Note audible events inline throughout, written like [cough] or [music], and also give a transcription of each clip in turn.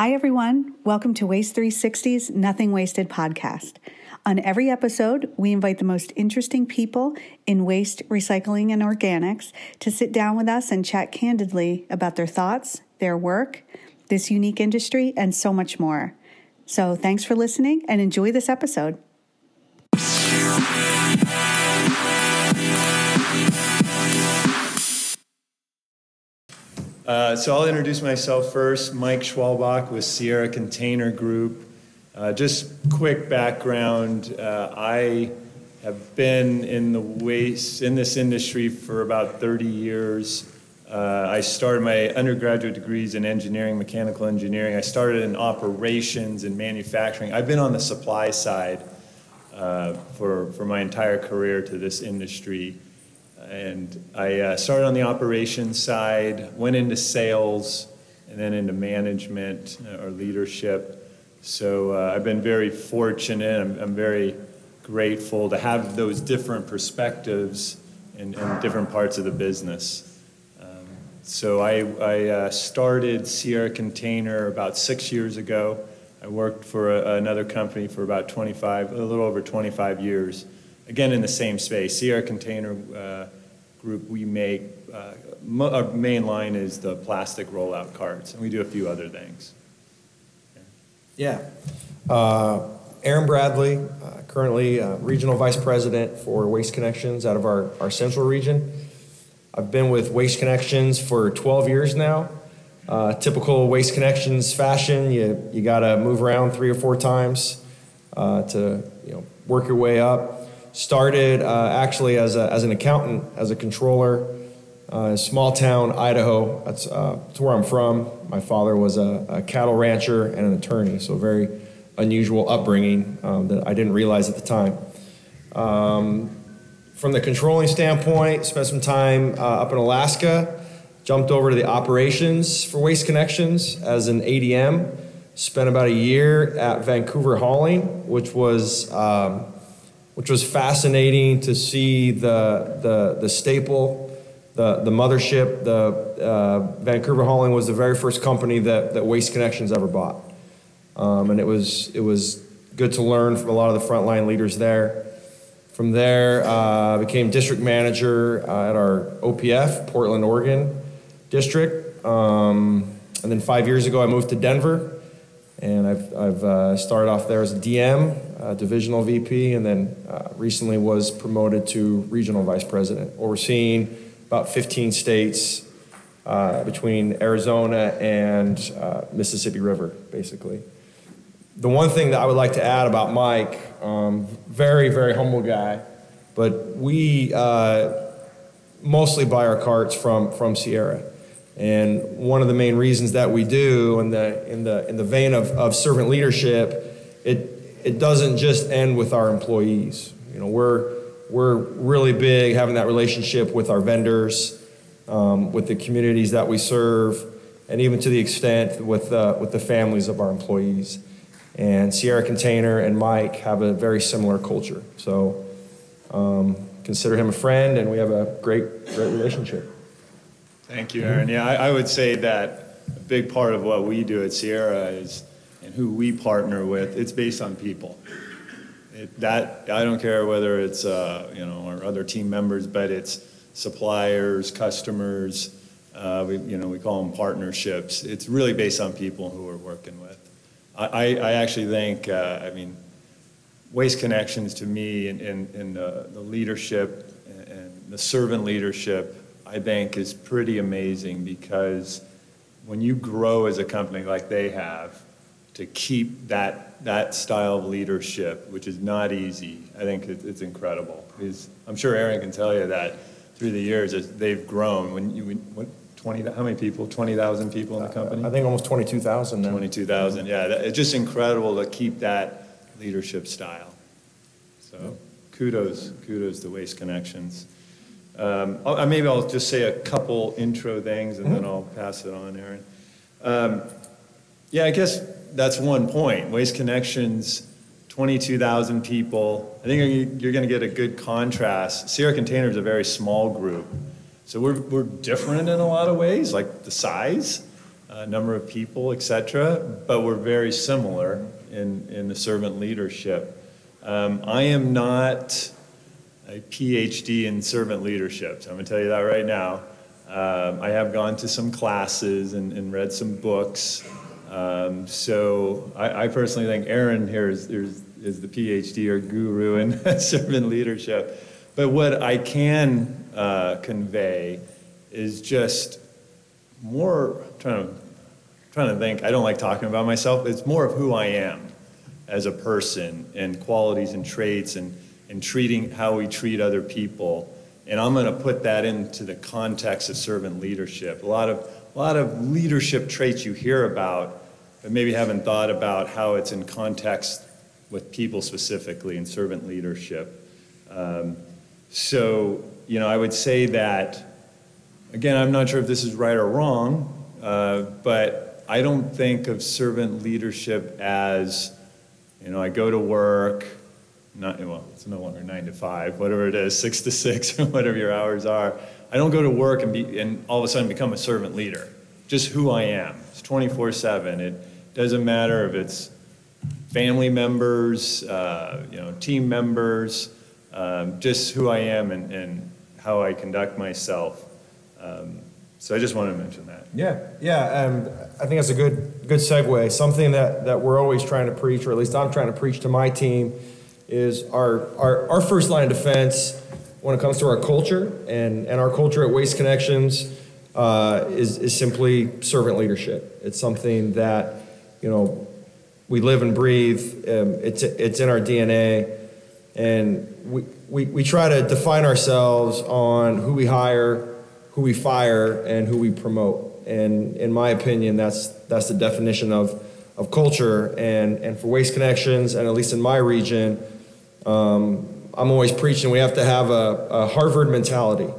Hi, everyone. Welcome to Waste 360's Nothing Wasted podcast. On every episode, we invite the most interesting people in waste, recycling, and organics to sit down with us and chat candidly about their thoughts, their work, this unique industry, and so much more. So, thanks for listening and enjoy this episode. Uh, so I'll introduce myself first. Mike Schwalbach with Sierra Container Group. Uh, just quick background. Uh, I have been in the waste in this industry for about 30 years. Uh, I started my undergraduate degrees in engineering, mechanical engineering. I started in operations and manufacturing. I've been on the supply side uh, for, for my entire career to this industry. And I uh, started on the operations side, went into sales, and then into management uh, or leadership. So uh, I've been very fortunate. I'm, I'm, very grateful to have those different perspectives in, in different parts of the business. Um, so I, I uh, started Sierra Container about six years ago. I worked for a, another company for about 25, a little over 25 years. Again, in the same space, Sierra Container uh, group, we make, uh, mo- our main line is the plastic rollout carts, and we do a few other things. Yeah. Uh, Aaron Bradley, uh, currently uh, Regional Vice President for Waste Connections out of our, our central region. I've been with Waste Connections for 12 years now. Uh, typical Waste Connections fashion, you, you got to move around three or four times uh, to you know, work your way up. Started uh, actually as, a, as an accountant, as a controller, uh, in small town Idaho. That's, uh, that's where I'm from. My father was a, a, cattle rancher and an attorney, so very unusual upbringing um, that I didn't realize at the time. Um, from the controlling standpoint, spent some time uh, up in Alaska, jumped over to the operations for Waste Connections as an ADM. Spent about a year at Vancouver Hauling, which was um, which was fascinating to see the, the, the staple, the, the mothership. The uh, Vancouver Hauling was the very first company that, that Waste Connections ever bought. Um, and it was, it was good to learn from a lot of the frontline leaders there. From there, uh, became district manager uh, at our OPF, Portland, Oregon district. Um, and then five years ago, I moved to Denver and I've, I've uh, started off there as a DM, uh, divisional VP, and then uh, recently was promoted to regional vice president, overseeing about 15 states uh, between Arizona and uh, Mississippi River, basically. The one thing that I would like to add about Mike, um, very, very humble guy, but we uh, mostly buy our carts from, from Sierra. And one of the main reasons that we do, in the, in the, in the vein of, of servant leadership, it, it doesn't just end with our employees. You know, we're, we're really big having that relationship with our vendors, um, with the communities that we serve, and even to the extent with, uh, with the families of our employees. And Sierra Container and Mike have a very similar culture. So um, consider him a friend, and we have a great, great relationship. Thank you, Aaron. Yeah, I, I would say that a big part of what we do at Sierra is, and who we partner with, it's based on people. It, that I don't care whether it's uh, you know our other team members, but it's suppliers, customers. Uh, we you know we call them partnerships. It's really based on people who we're working with. I, I actually think uh, I mean Waste Connections to me and, and, and uh, the leadership and the servant leadership I think is pretty amazing because when you grow as a company like they have, to keep that, that style of leadership, which is not easy, I think it's incredible. Because I'm sure Aaron can tell you that through the years as they've grown. When you, what, 20, how many people? 20,000 people in the company? I think almost 22,000 now. 22,000, yeah. That, it's just incredible to keep that leadership style. So kudos, kudos to Waste Connections. Um, I'll, maybe I'll just say a couple intro things and then mm-hmm. I'll pass it on, Aaron. Um, yeah, I guess that's one point. Waste Connections, 22,000 people. I think you're going to get a good contrast. Sierra Container is a very small group. So we're, we're different in a lot of ways, like the size. uh, number of people, etc., but we're very similar in, in the servant leadership. Um, I am not a PhD in servant leadership, so I'm going to tell you that right now. Um, I have gone to some classes and, and read some books. Um, so I, I, personally think Aaron here is, is, is the PhD or guru in [laughs] servant leadership. But what I can uh, convey is just more trying to trying to think. I don't like talking about myself. It's more of who I am as a person and qualities and traits and, and treating how we treat other people. And I'm going to put that into the context of servant leadership. A lot of a lot of leadership traits you hear about, but maybe haven't thought about how it's in context with people specifically in servant leadership. Um, so, you know, I would say that, again, I'm not sure if this is right or wrong, uh, but I don't think of servant leadership as, you know, I go to work, not, well, it's no longer nine to five, whatever it is, [laughs] six to six, or whatever your hours are. I don't go to work and, be, and all of a sudden become a servant leader. Just who I am. It's 24 7. It doesn't matter if it's family members, uh, you know, team members, um, just who I am and, and, how I conduct myself. Um, so I just wanted to mention that. Yeah, yeah, and I think that's a good good segue. Something that, that we're always trying to preach, or at least I'm trying to preach to my team, is our, our, our first line of defense when it comes to our culture and, and our culture at Waste Connections uh, is, is simply servant leadership. It's something that, you know, we live and breathe. Um, it's, it's in our DNA. And we, we, we try to define ourselves on who we hire, who we fire, and who we promote. And in my opinion, that's, that's the definition of, of culture. And, and for Waste Connections, and at least in my region, um, I'm always preaching we have to have a, a Harvard mentality.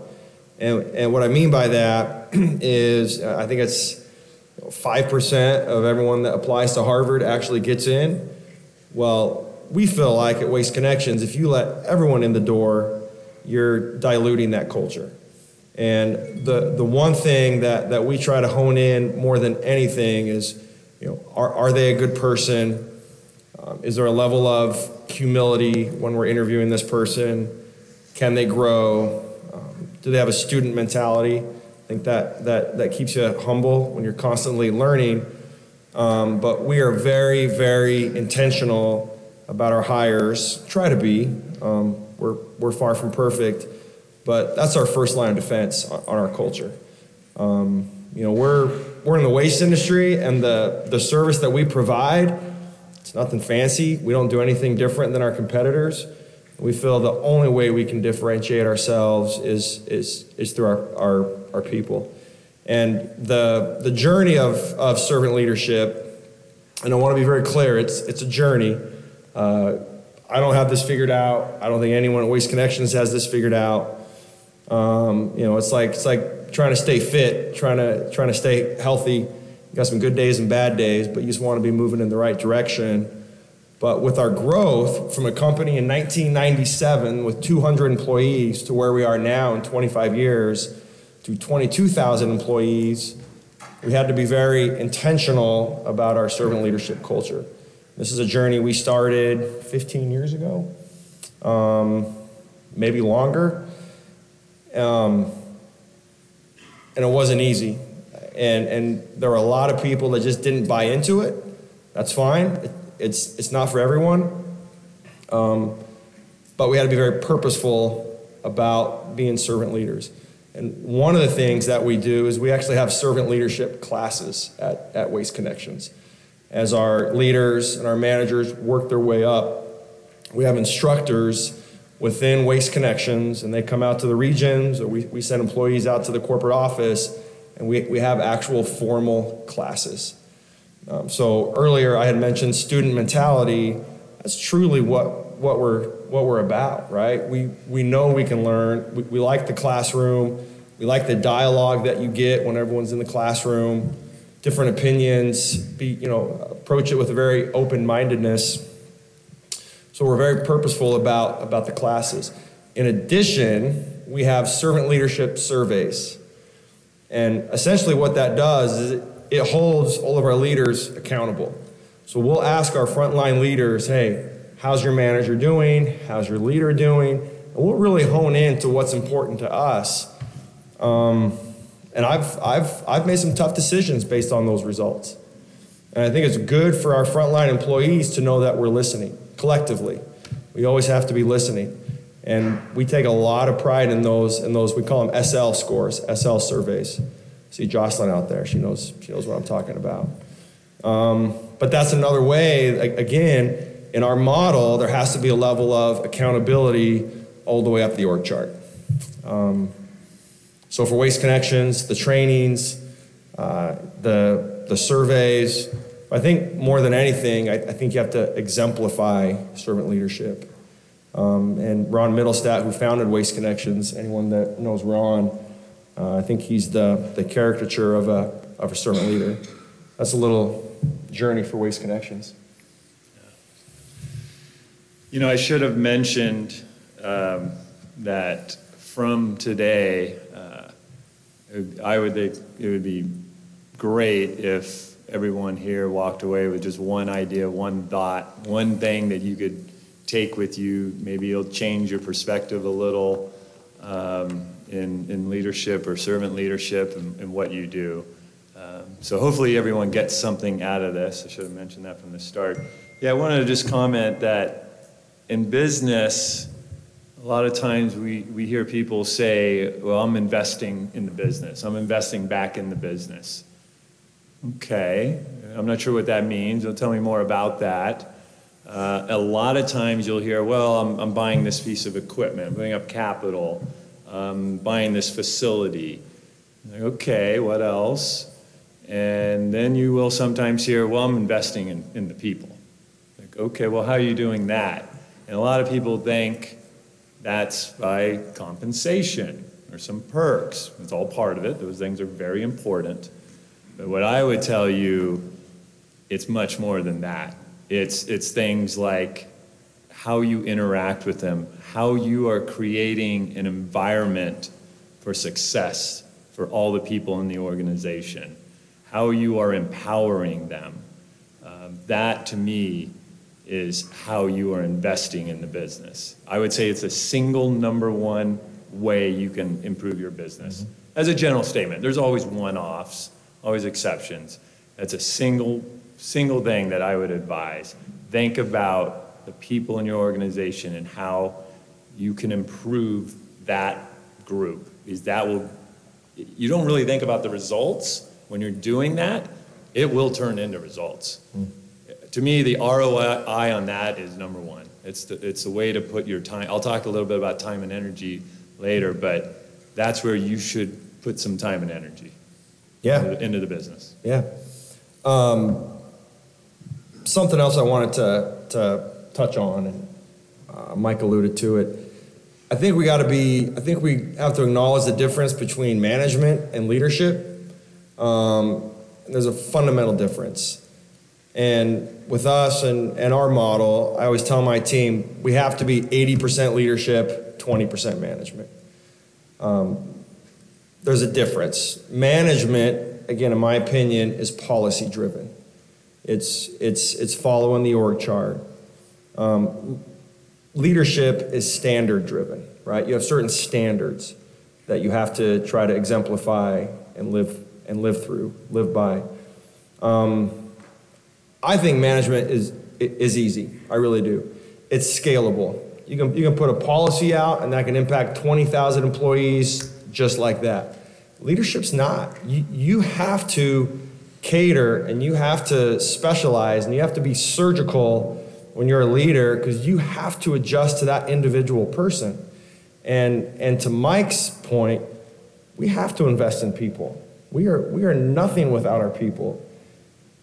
And, and what I mean by that [clears throat] is I think it's 5% of everyone that applies to Harvard actually gets in. Well, we feel like at Waste Connections, if you let everyone in the door, you're diluting that culture. And the, the one thing that, that we try to hone in more than anything is, you know, are, are they a good person? Um, is there a level of humility when we're interviewing this person? Can they grow? Um, do they have a student mentality? I think that, that, that keeps you humble when you're constantly learning. Um, but we are very, very intentional about our hires. Try to be. Um, we're, we're far from perfect, but that's our first line of defense on, on our culture. Um, you know, we're, we're in the waste industry, and the, the service that we provide, it's nothing fancy. We don't do anything different than our competitors. We feel the only way we can differentiate ourselves is, is, is through our, our, our people. And the, the journey of, of servant leadership, and I want to be very clear, it's, it's a journey. Uh, I don't have this figured out. I don't think anyone at Waste Connections has this figured out. Um, you know, it's like it's like trying to stay fit, trying to trying to stay healthy. You got some good days and bad days, but you just want to be moving in the right direction. But with our growth from a company in 1997 with 200 employees to where we are now in 25 years to 22,000 employees, we had to be very intentional about our servant leadership culture. This is a journey we started 15 years ago, um, maybe longer. Um, and it wasn't easy. And, and there were a lot of people that just didn't buy into it. That's fine. It, it's, it's not for everyone. Um, but we had to be very purposeful about being servant leaders. And one of the things that we do is we actually have servant leadership classes at, at Waste Connections as our leaders and our managers work their way up. We have instructors within Waste Connections, and they come out to the regions, or we, we send employees out to the corporate office, and we, we have actual formal classes. Um, so earlier I had mentioned student mentality. That's truly what, what, we're, what we're about, right? We, we know we can learn. We, we like the classroom. We like the dialogue that you get when everyone's in the classroom different opinions, be, you know, approach it with a very open-mindedness. So we're very purposeful about, about the classes. In addition, we have servant leadership surveys. And essentially what that does is it, it holds all of our leaders accountable. So we'll ask our frontline leaders, hey, how's your manager doing? How's your leader doing? And we'll really hone in to what's important to us. Um, and I've, I've, I've made some tough decisions based on those results. And I think it's good for our frontline employees to know that we're listening collectively. We always have to be listening. And we take a lot of pride in those, in those we call them SL scores, SL surveys. See Jocelyn out there, she knows, she knows what I'm talking about. Um, but that's another way, again, in our model, there has to be a level of accountability all the way up the org chart. Um, so for Waste Connections, the trainings, uh, the, the surveys, I think more than anything, I, I think you have to exemplify servant leadership. Um, and Ron Mittelstaedt, who founded Waste Connections, anyone that knows Ron, uh, I think he's the, the caricature of a, of a servant leader. That's a little journey for Waste Connections. You know, I should have mentioned um, that from today, uh, I would think it would be great if everyone here walked away with just one idea, one thought, one thing that you could take with you. Maybe it'll change your perspective a little um, in, in leadership or servant leadership and, and what you do. Um, so hopefully everyone gets something out of this. I should have mentioned that from the start. Yeah, I wanted to just comment that in business, a lot of times we, we hear people say, well, I'm investing in the business. I'm investing back in the business. Okay, I'm not sure what that means. You'll tell me more about that. Uh, a lot of times you'll hear, well, I'm, I'm buying this piece of equipment, I'm putting up capital, I'm buying this facility. Like, okay, what else? And then you will sometimes hear, well, I'm investing in, in the people. Like, okay, well, how are you doing that? And a lot of people think that's by compensation or some perks. It's all part of it. Those things are very important. But what I would tell you, it's much more than that. It's, it's things like how you interact with them, how you are creating an environment for success for all the people in the organization, how you are empowering them. Um, that to me is how you are investing in the business. I would say it's a single number one way you can improve your business. Mm-hmm. As a general statement, there's always one offs, always exceptions. That's a single single thing that I would advise. Think about the people in your organization and how you can improve that group. Because that will, you don't really think about the results when you're doing that, it will turn into results. Mm. To me, the ROI on that is number one. It's the, it's the way to put your time. I'll talk a little bit about time and energy later, but that's where you should put some time and energy. Yeah. Into, into the business. Yeah. Um, something else I wanted to, to touch on, and uh, Mike alluded to it. I think we got to be, I think we have to acknowledge the difference between management and leadership. Um, there's a fundamental difference. And with us and, and our model, I always tell my team we have to be 80% leadership, 20% management. Um, there's a difference. Management, again, in my opinion, is policy driven. It's, it's, it's following the org chart. Um, leadership is standard driven, right? You have certain standards that you have to try to exemplify and live and live through, live by. Um, I think management is is easy. I really do. It's scalable. You can you can put a policy out and that can impact twenty thousand employees just like that. Leadership's not. You you have to cater and you have to specialize and you have to be surgical when you're a leader because you have to adjust to that individual person. And, and to Mike's point, we have to invest in people. We are, we are nothing without our people.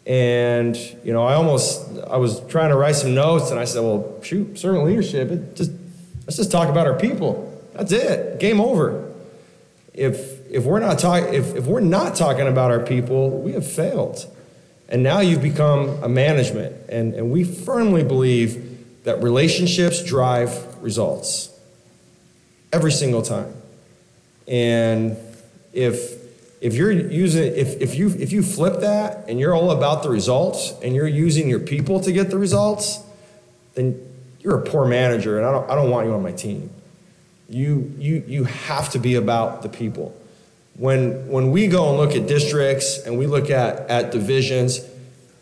And, you know, I almost, I was trying to write some notes and I said, well, shoot, servant leadership, it just, let's just talk about our people. That's it. Game over. If, if we're not talking if, if we're not talking about our people, we have failed. And now you've become a management. And, and we firmly believe that relationships drive results every single time. And if if you're using if, if you if you flip that and you're all about the results and you're using your people to get the results then you're a poor manager and i don't, I don't want you on my team you you you have to be about the people when when we go and look at districts and we look at at divisions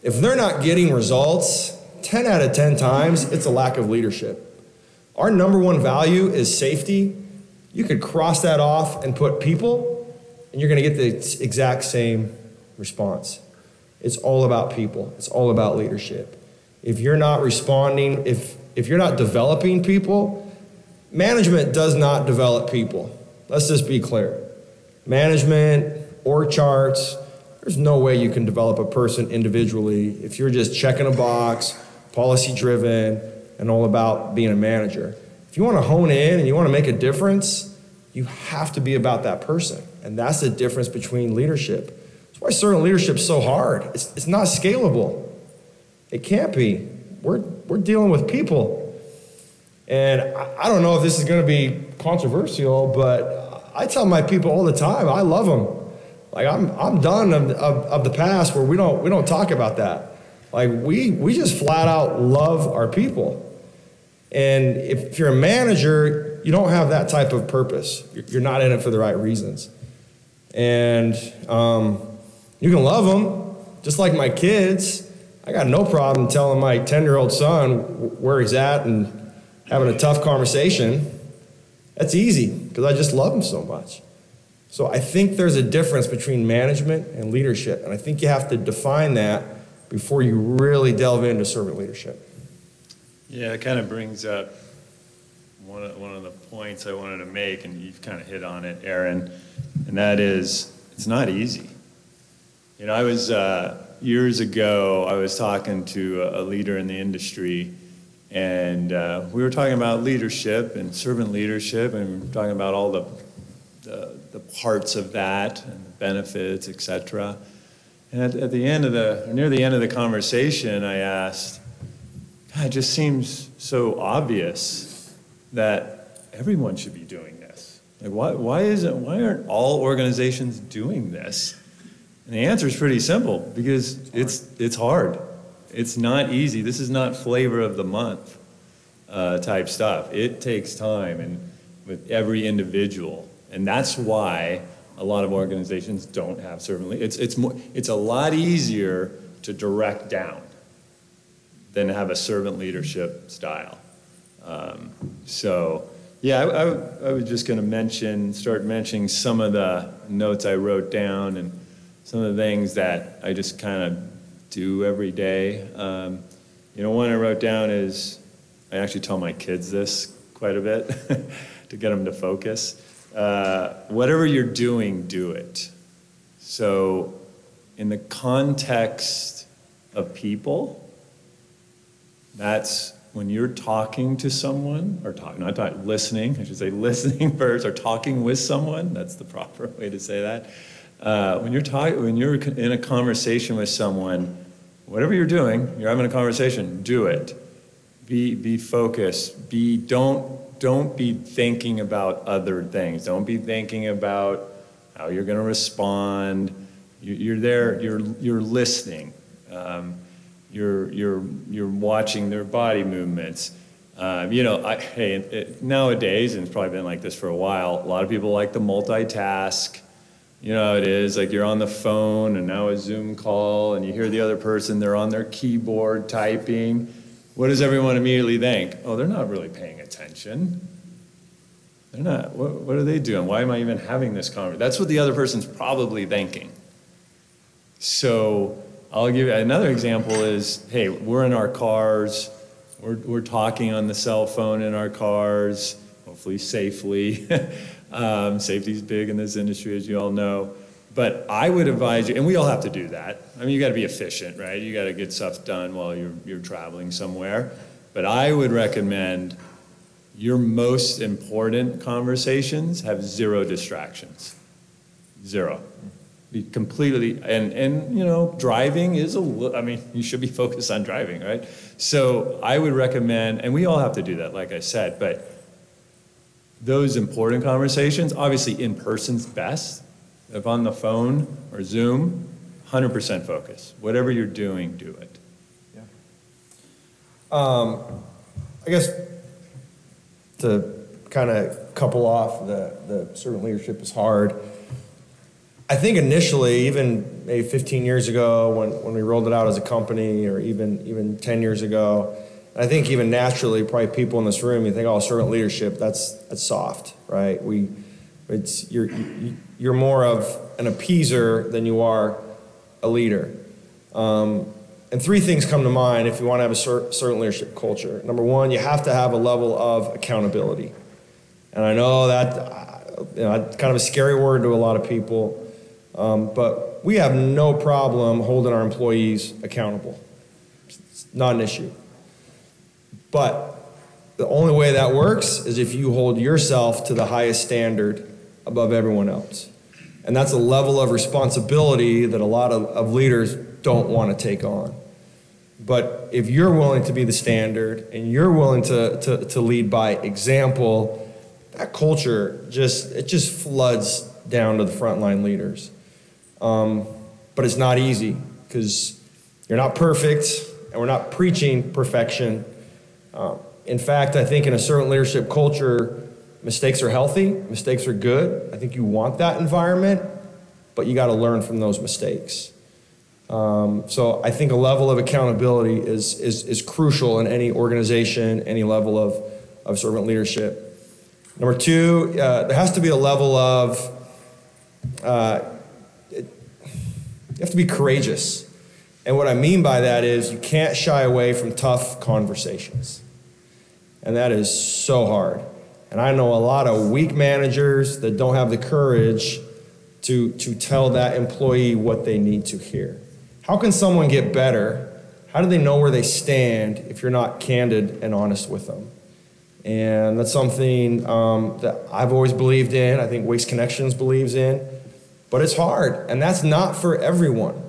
if they're not getting results 10 out of 10 times it's a lack of leadership our number one value is safety you could cross that off and put people and you're going to get the exact same response. It's all about people, it's all about leadership. If you're not responding, if, if you're not developing people, management does not develop people. Let's just be clear. Management, org charts, there's no way you can develop a person individually if you're just checking a box, policy driven, and all about being a manager. If you want to hone in and you want to make a difference, you have to be about that person. And that's the difference between leadership. That's why servant leadership is so hard. It's, it's not scalable. It can't be. We're, we're dealing with people. And I, I don't know if this is going to be controversial, but I tell my people all the time, I love them. Like I'm, I'm done of, of, of the past where we don't, we don't talk about that. Like we, we just flat out love our people. And if you're a manager, you don't have that type of purpose. You're not in it for the right reasons. And um, you can love them, just like my kids. I got no problem telling my 10 year old son where he's at and having a tough conversation. That's easy because I just love them so much. So I think there's a difference between management and leadership. And I think you have to define that before you really delve into servant leadership. Yeah, it kind of brings up one of, one of the points I wanted to make, and you've kind of hit on it, Aaron and that is it's not easy. You know, I was uh, years ago. I was talking to a, leader in the industry, and uh, we were talking about leadership and servant leadership, and we talking about all the the, the parts of that and the benefits, etc. And at, at, the end of the, near the end of the conversation, I asked, God, it just seems so obvious that everyone should be doing this. like why, why, isn't, why aren't all organizations doing this? And the answer is pretty simple because it's, it's hard. It's not easy. This is not flavor of the month uh, type stuff. It takes time and with every individual. And that's why a lot of organizations don't have servant leaders. It's, it's, more, it's a lot easier to direct down than have a servant leadership style. Um, so yeah, I, I, I was just going to mention, start mentioning some of the notes I wrote down and some of the things that I just kind of do every day. Um, you know, one I wrote down is I actually tell my kids this quite a bit [laughs] to get them to focus. Uh, whatever you're doing, do it. So, in the context of people, that's when you're talking to someone, or talk, not talking, listening, I should say listening [laughs] first, or talking with someone, that's the proper [laughs] way to say that. Uh, when you're talking, when you're in a conversation with someone, whatever you're doing, you're having a conversation, do it. Be, be focused. Be, don't, don't be thinking about other things. Don't be thinking about how you're going to respond. You, are there, you're, you're listening. Um, you're, you're, you're watching their body movements. Um, you know, I, hey, it, nowadays, and it's probably been like this for a while, a lot of people like to multitask. You know, how it is like you're on the phone and now a Zoom call, and you hear the other person, they're on their keyboard typing. What does everyone immediately think? Oh, they're not really paying attention. They're not. What, what are they doing? Why am I even having this conversation? That's what the other person's probably thinking. So, I'll give you another example is, hey, we're in our cars, we're, we're talking on the cell phone in our cars, hopefully safely. [laughs] um, safety's big in this industry, as you all know. But I would advise you, and we all have to do that. I mean, you got to be efficient, right? You got to get stuff done while you're, you're traveling somewhere. But I would recommend your most important conversations have zero distractions. Zero be completely and and you know driving is a i mean you should be [laughs] focused on driving right so i would recommend and we all have to do that like i said but those important conversations obviously in person's best If on the phone or Zoom, 100% focus. Whatever you're doing, do it. Yeah. Um, I guess to kind of couple off the, the servant leadership is hard. I think initially, even maybe 15 years ago, when, when we rolled it out as a company, or even even 10 years ago, I think even naturally, probably people in this room, you think, oh, servant leadership, that's that's soft, right? We, it's you're you're more of an appeaser than you are a leader. Um, and three things come to mind if you want to have a servant leadership culture. Number one, you have to have a level of accountability. And I know that you know, kind of a scary word to a lot of people, um, but we have no problem holding our employees accountable. It's not an issue. But the only way that works is if you hold yourself to the highest standard above everyone else. And that's a level of responsibility that a lot of, of leaders don't want to take on. But if you're willing to be the standard and you're willing to, to, to lead by example, that culture just it just floods down to the frontline leaders. Um, but it's not easy because you're not perfect, and we're not preaching perfection. Uh, in fact, I think in a servant leadership culture, mistakes are healthy, mistakes are good. I think you want that environment, but you got to learn from those mistakes. Um, so I think a level of accountability is, is, is crucial in any organization, any level of, of servant leadership. Number two, uh, there has to be a level of, uh, it, you have to be courageous. And what I mean by that is you can't shy away from tough conversations. And that is so hard. And I know a lot of weak managers that don't have the courage to, to tell that employee what they need to hear. How can someone get better? How do they know where they stand if you're not candid and honest with them? And that's something um, that I've always believed in. I think Waste Connections believes in. But it's hard, and that's not for everyone.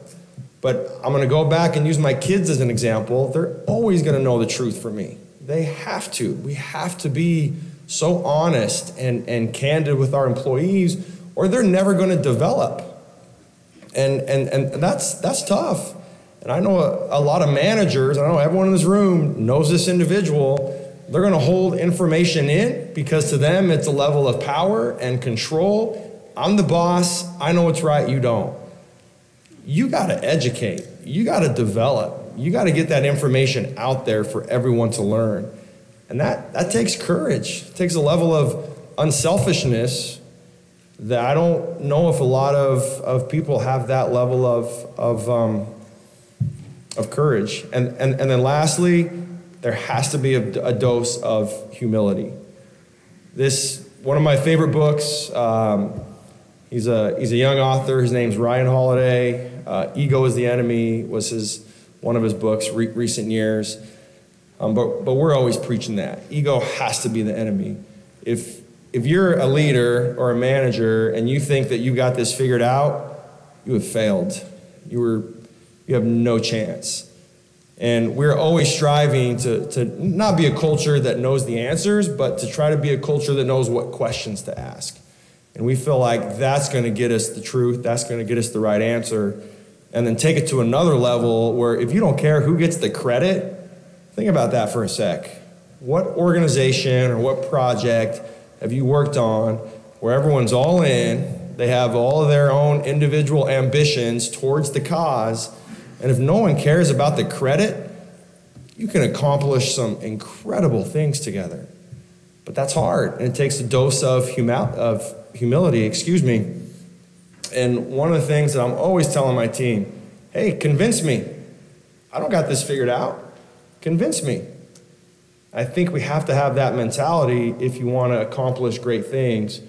But I'm going to go back and use my kids as an example. They're always going to know the truth for me. They have to. We have to be so honest and, and candid with our employees, or they're never going to develop. And, and, and that's, that's tough. And I know a, a lot of managers, I know everyone in this room knows this individual they're going to hold information in because to them it's a level of power and control. I'm the boss. I know what's right. You don't. You got to educate. You got to develop. You got to get that information out there for everyone to learn. And that, that takes courage. It takes a level of unselfishness that I don't know if a lot of, of people have that level of, of, um, of courage. And, and, and then lastly, there has to be a, a dose of humility. This, one of my favorite books, um, he's, a, he's a young author. His name's Ryan Holiday. Uh, Ego is the Enemy was his, one of his books, re- recent years. Um, but, but we're always preaching that. Ego has to be the enemy. If, if you're a leader or a manager and you think that you got this figured out, you have failed. You, were, you have no chance. And we're always striving to, to not be a culture that knows the answers, but to try to be a culture that knows what questions to ask. And we feel like that's going to get us the truth, that's going to get us the right answer. And then take it to another level where if you don't care who gets the credit, think about that for a sec. What organization or what project have you worked on where everyone's all in, they have all of their own individual ambitions towards the cause? And if no one cares about the credit, you can accomplish some incredible things together. But that's hard, and it takes a dose of, of humility, excuse me. And one of the things that I'm always telling my team hey, convince me. I don't got this figured out. Convince me. I think we have to have that mentality if you want to accomplish great things.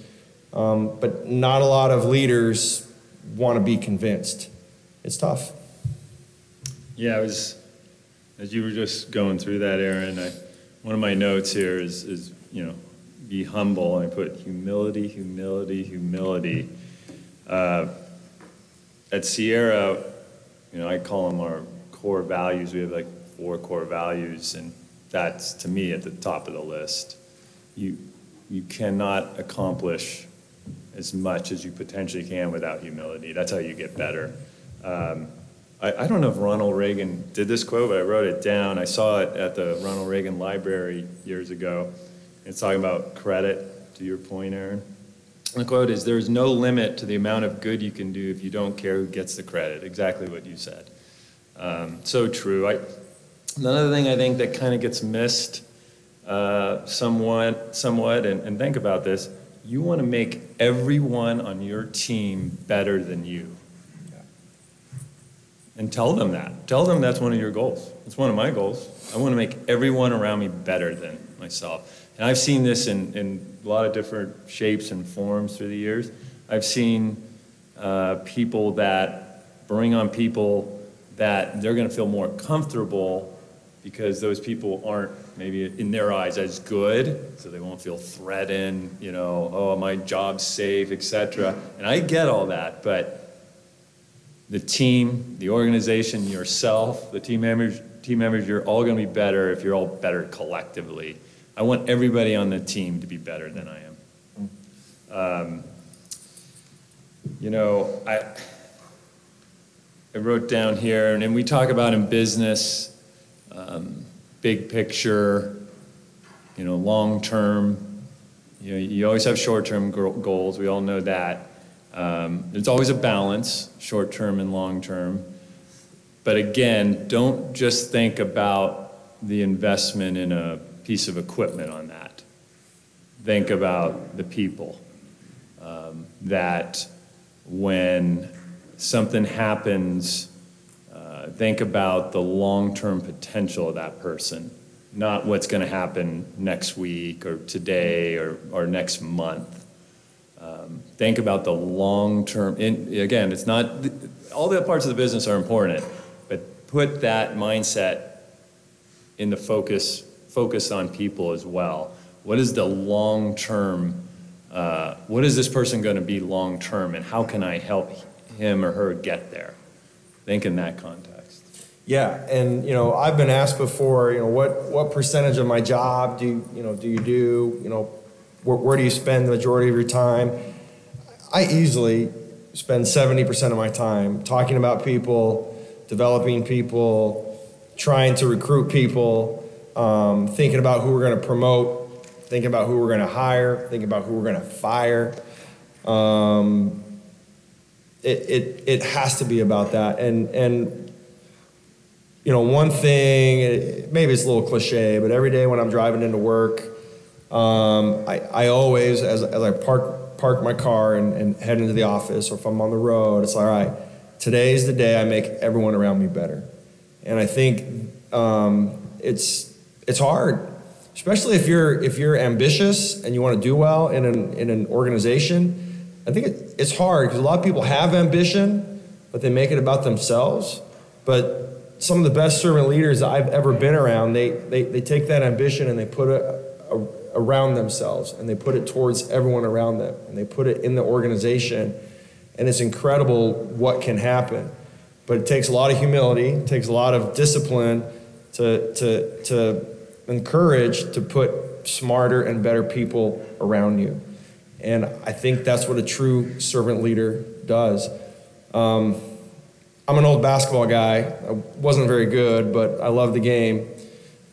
Um, but not a lot of leaders want to be convinced. It's tough. Yeah, I was, as you were just going through that, Aaron, I, one of my notes here is, is, you know, be humble. I put humility, humility, humility. Uh, at Sierra, you know, I call them our core values. We have like four core values, and that's to me at the top of the list. You, you cannot accomplish as much as you potentially can without humility. That's how you get better. Um, I, I, don't know if Ronald Reagan did this quote, but I wrote it down. I saw it at the Ronald Reagan Library years ago. It's talking about credit, to your point, Aaron. The quote is There's no limit to the amount of good you can do if you don't care who gets the credit. Exactly what you said. Um, so true. I, another thing I think that kind of gets missed uh, somewhat, somewhat and, and think about this you want to make everyone on your team better than you. And tell them that. Tell them that's one of your goals. It's one of my goals. I want to make everyone around me better than myself. And I've seen this in, in a lot of different shapes and forms through the years. I've seen uh, people that bring on people that they're going to feel more comfortable because those people aren't maybe in their eyes as good, so they won't feel threatened, you know, oh, my job's safe, etc. And I get all that, but the team, the organization, yourself, the team members, team members, you're all going to be better if you're all better collectively. I want everybody on the team to be better than I am. Um, you know, I I wrote down here, and we talk about in business um, big picture, you know, long term. You know, you always have short term goals. We all know that. Um, there's always a balance, short term and long term. But again, don't just think about the investment in a piece of equipment on that. Think about the people. Um, that when something happens think about the long term potential of that person, not what's going to happen next week or today or, or next month. Um, think about the long term. Again, it's not all the parts of the business are important, but put that mindset in the focus focus on people as well. What is the long term? Uh, what is this person going to be long term, and how can I help him or her get there? Think in that context. Yeah, and you know, I've been asked before, you know, what what percentage of my job do you, you know do you do? You know, where, where do you spend the majority of your time? I easily spend seventy percent of my time talking about people, developing people, trying to recruit people, um, thinking about who we're going to promote, thinking about who we're going to hire, thinking about who we're going to fire. Um, it, it, it has to be about that. And, and you know, one thing, maybe it's a little cliche, but every day when I'm driving into work, um, I, I always, as, as I park, park my car and, and head into the office, or if I'm on the road, it's like, all right, today's the day I make everyone around me better. And I think um, it's, it's hard, especially if you're, if you're ambitious and you want to do well in an, in an organization. I think it, it's hard because a lot of people have ambition, but they make it about themselves. But some of the best servant leaders I've ever been around, they, they, they take that ambition and they put it around themselves and they put it towards everyone around them and they put it in the organization. And it's incredible what can happen. But it takes a lot of humility, it takes a lot of discipline to, to, to encourage to put smarter and better people around you. And I think that's what a true servant leader does. Um, I'm an old basketball guy. I wasn't very good, but I love the game.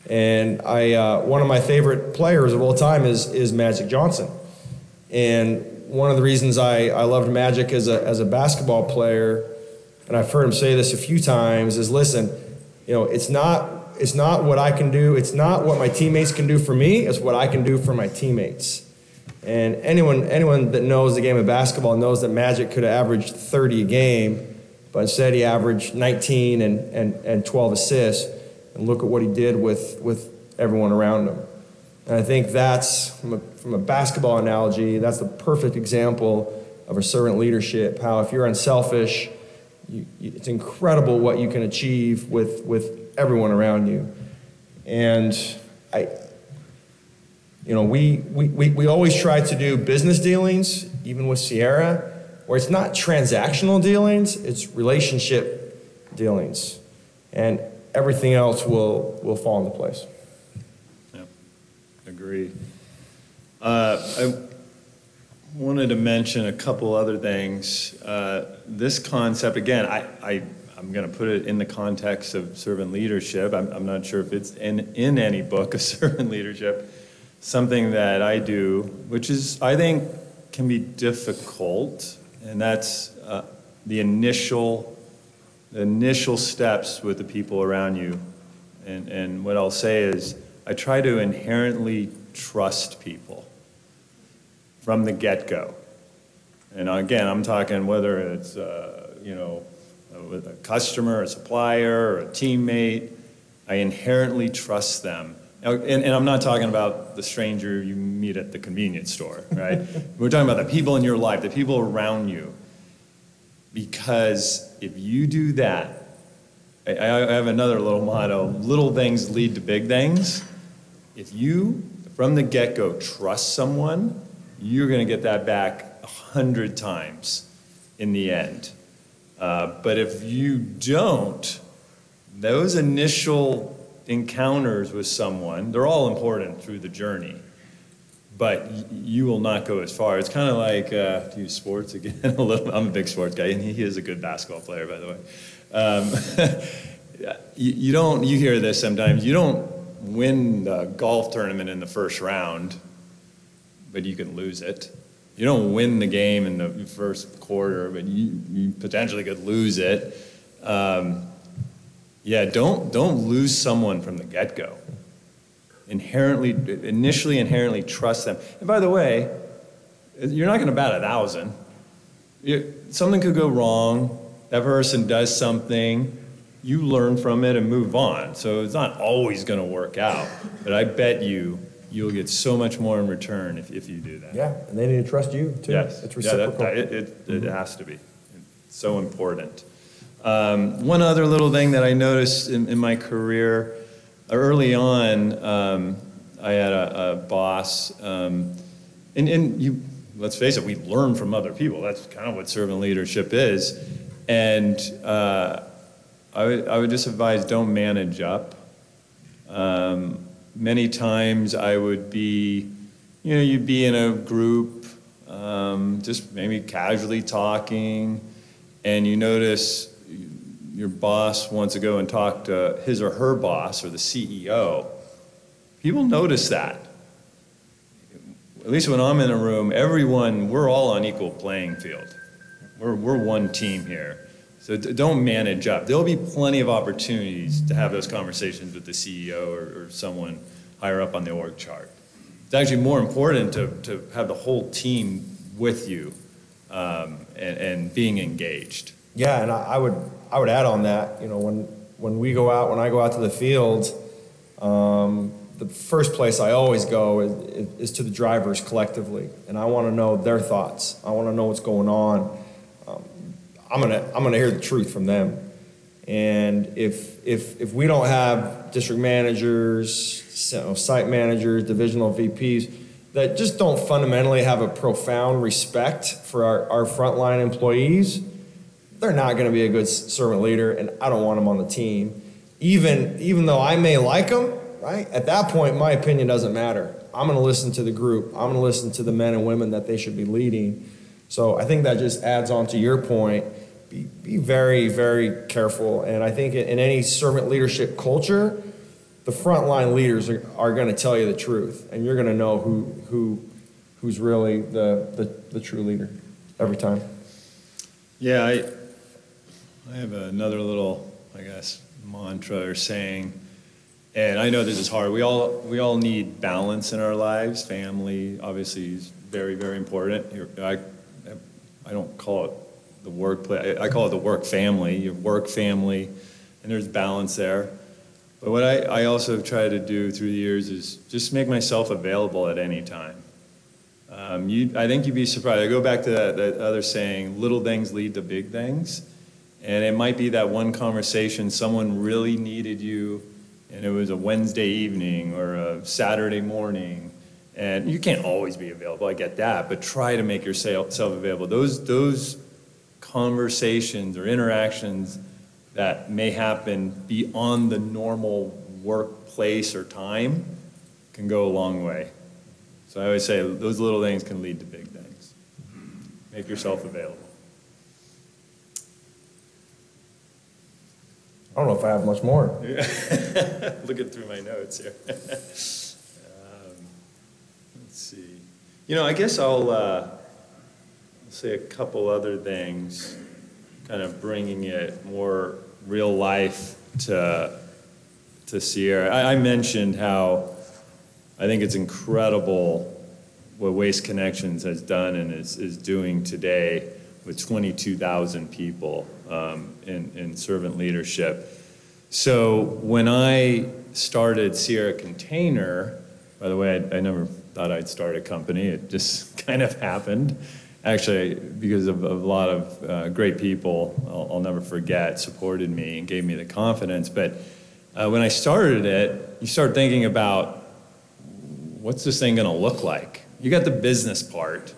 And I, uh, one of my favorite players of all time is, is Magic Johnson. And one of the reasons I, I loved Magic as a, as a basketball player, and I've heard him say this a few times, is listen, you know, it's not, it's not what I can do, it's not what my teammates can do for me, it's what I can do for my teammates. And anyone, anyone that knows the game of basketball knows that Magic could have averaged 30 a game but instead, he averaged 19 and, and, and 12 assists. And look at what he did with, with everyone around him. And I think that's, from a, from a basketball analogy, that's the perfect example of a servant leadership. How, if you're unselfish, you, you, it's incredible what you can achieve with, with everyone around you. And I, you know, we, we, we, we always try to do business dealings, even with Sierra where it's not transactional dealings, it's relationship dealings. And everything else will, will fall into place. Yeah, agree. Uh, I wanted to mention a couple other things. Uh, this concept, again, I, I, I'm going to put it in the context of servant leadership. I'm, I'm not sure if it's in, in any book of [laughs] servant leadership. Something that I do, which is, I think, can be difficult, and that's uh, the initial, the initial steps with the people around you. And, and what I'll say is, I try to inherently trust people from the get-go. And again, I'm talking whether it's, uh, you know, with a customer, a supplier, or a teammate, I inherently trust them. And, and, I'm not talking about the stranger you meet at the convenience store, right? [laughs] We're talking about the people in your life, the people around you. Because if you do that, I, I have another little motto little things lead to big things. If you, from the get go, trust someone, you're going to get that back a hundred times in the end. Uh, but if you don't, those initial encounters with someone, they're all important through the journey, but you will not go as far. It's kind of like, uh, to use sports again, [laughs] a little, I'm a big sports guy, and he is a good basketball player, by the way. Um, [laughs] you, you don't, you hear this sometimes, you don't win the golf tournament in the first round but you can lose it. You don't win the game in the first quarter, but you, you potentially could lose it. Um, yeah, don't don't lose someone from the get go. Inherently, initially, inherently trust them. And by the way, you're not going to bat a thousand. You, something could go wrong. That person does something. You learn from it and move on. So it's not always going to work out. But I bet you you'll get so much more in return if, if you do that. Yeah, and they need to trust you too. Yes. It's reciprocal. Yeah, that, that, it, it, it mm-hmm. has to be. It's so important. Um, one other little thing that I noticed in, in my career early on, um, I had a, a boss, um, and, and you, let's face it, we learn from other people. That's kind of what servant leadership is. And uh, I, would, I would just advise don't manage up. Um, many times I would be, you know, you'd be in a group, um, just maybe casually talking, and you notice your boss wants to go and talk to his or her boss or the CEO. People notice that. At least when I'm in a room, everyone, we're all on equal playing field. We're, we're one team here. So don't manage up. There'll be plenty of opportunities to have those conversations with the CEO or, or someone higher up on the org chart. It's actually more important to, to have the whole team with you um, and, and, being engaged. Yeah, and I, I, would I would add on that. You know, when when we go out, when I go out to the field, um, the first place I always go is, is, to the drivers collectively, and I want to know their thoughts. I want to know what's going on I'm gonna I'm gonna hear the truth from them. And if if if we don't have district managers, site managers, divisional VPs that just don't fundamentally have a profound respect for our, our frontline employees, they're not going to be a good servant leader, and I don't want them on the team. Even even though I may like them, right? At that point, my opinion doesn't matter. I'm going to listen to the group. I'm going to listen to the men and women that they should be leading so I think that just adds on to your point. Be, be very, very careful. And I think in any servant leadership culture, the frontline leaders are, are going to tell you the truth, and you're going to know who, who, who's really the, the, the true leader every time. Yeah, I, I have another little, I guess, mantra or saying, and I know this is hard. We all we all need balance in our lives. Family, obviously, is very very important. I I don't call it the workplace. I call it the work family. Your work family, and there's balance there. But what I, I also try to do through the years is just make myself available at any time. Um, you, I think you'd be surprised. I go back to that, that other saying, little things lead to big things. And it might be that one conversation someone really needed you, and it was a Wednesday evening or a Saturday morning, and you can't always be available, I get that, but try to make yourself available. Those, those conversations or interactions that may happen beyond the normal workplace or time can go a long way. So I always say those little things can lead to big things. make yourself available. I don't know if I have much more. [laughs] Looking through my notes here. [laughs] um, let's see. You know, I guess I'll uh, say a couple other things, kind of bringing it more real life to to Sierra. I, I mentioned how I think it's incredible what Waste Connections has done and is, is doing today with 22,000 people um, in, in servant leadership. So when I started Sierra Container, by the way, I, I never thought I'd start a company. It just [laughs] kind of happened. Actually, because of, of a lot of uh, great people, I'll, I'll, never forget, supported me and gave me the confidence. But uh, when I started it, you start thinking about what's this thing going to look like? You got the business part.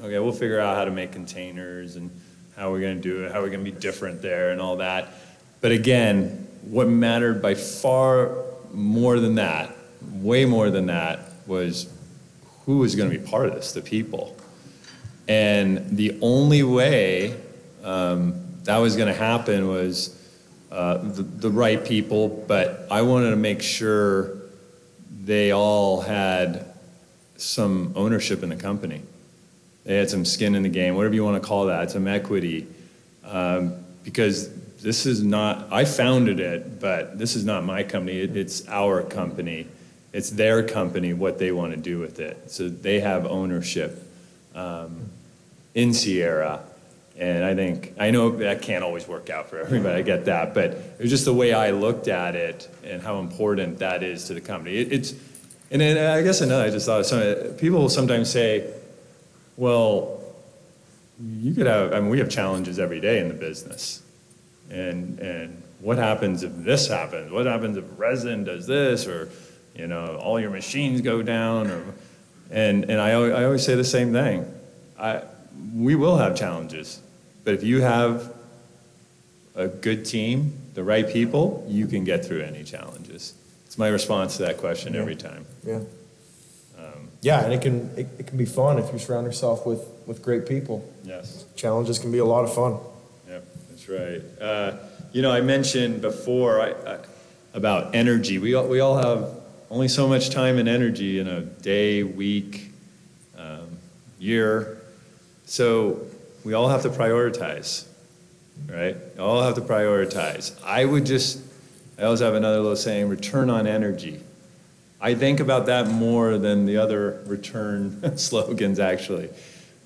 Okay, we'll figure out how to make containers and how we're going to do it, how we're going to be different there and all that. But again, what mattered by far more than that, way more than that, was who was going to be part of this, the people. And the only way um, that was going to happen was uh, the, the right people, but I wanted to make sure they all had some ownership in the company. They had some skin in the game, whatever you want to call that, some equity. Um, because this is not, I founded it, but this is not my company. It, it's our company. It's their company, what they want to do with it. So they have ownership um, in Sierra. And I think, I know that can't always work out for everybody, I get that, but it was just the way I looked at it and how important that is to the company. It, it's, and then I guess another, I just thought, some, people sometimes say, well, you could have, I mean, we have challenges every day in the business. And, and what happens if this happens? What happens if resin does this? Or, you know, all your machines go down? Or, and and I, I always say the same thing. I, we will have challenges. But if you have a good team, the right people, you can get through any challenges. It's my response to that question yeah. every time. Yeah. Um, yeah, and it can it, it, can be fun if you surround yourself with with great people. Yes. Challenges can be a lot of fun. Yep, that's right. Uh, you know, I mentioned before I, I, about energy. We all, we all have only so much time and energy in a day, week, um, year. So we all have to prioritize, right? All have to prioritize. I would just, I always have another little saying return on energy. I think about that more than the other return [laughs] slogans, actually.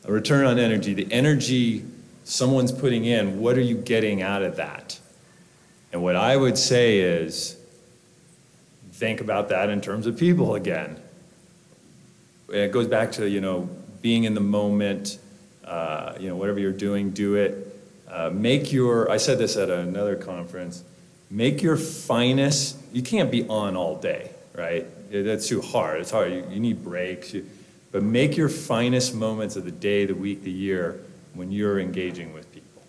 A return on energy, the energy someone's putting in, what are you getting out of that? And what I would say is think about that in terms of people again. it goes back to, you know, being in the moment, uh, you know, whatever you're doing, do it. Uh, make your, I said this at another conference, make your finest, you can't be on all day, right? That's too hard. It's hard. You, you need breaks. You, but make your finest moments of the day, the week, the year when you're engaging with people.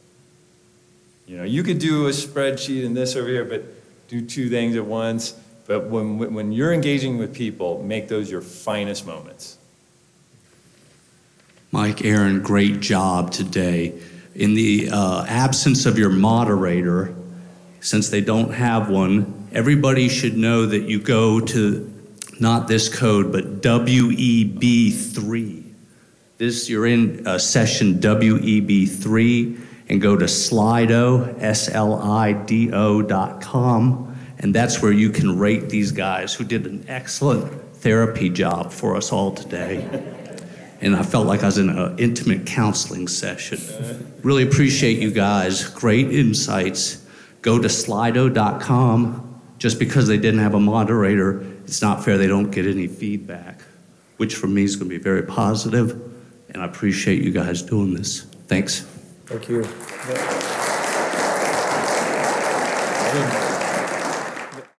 You know, you could do a spreadsheet and this over here, but do two things at once. But when, when you're engaging with people, make those your finest moments. Mike, Aaron, great job today. In the uh, absence of your moderator, since they don't have one, everybody should know that you go to not this code, but WEB3. This you're in uh, session WEB3 and go to Slido, S-L-I-D-O dot com, and that's where you can rate these guys who did an excellent therapy job for us all today and I felt like I was in an intimate counseling session. Really appreciate you guys. Great insights. Go to slido.com. Just because they didn't have a moderator, it's not fair they don't get any feedback, which for me is going to be very positive. and I appreciate you guys doing this. Thanks. Thank you.